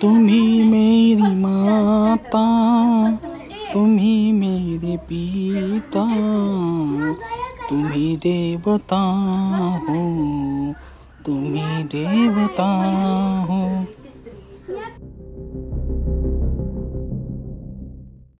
तुम्ही मेरी माता तुम्ही मेरे पिता तुम्ही देवता हो तुम्ही देवता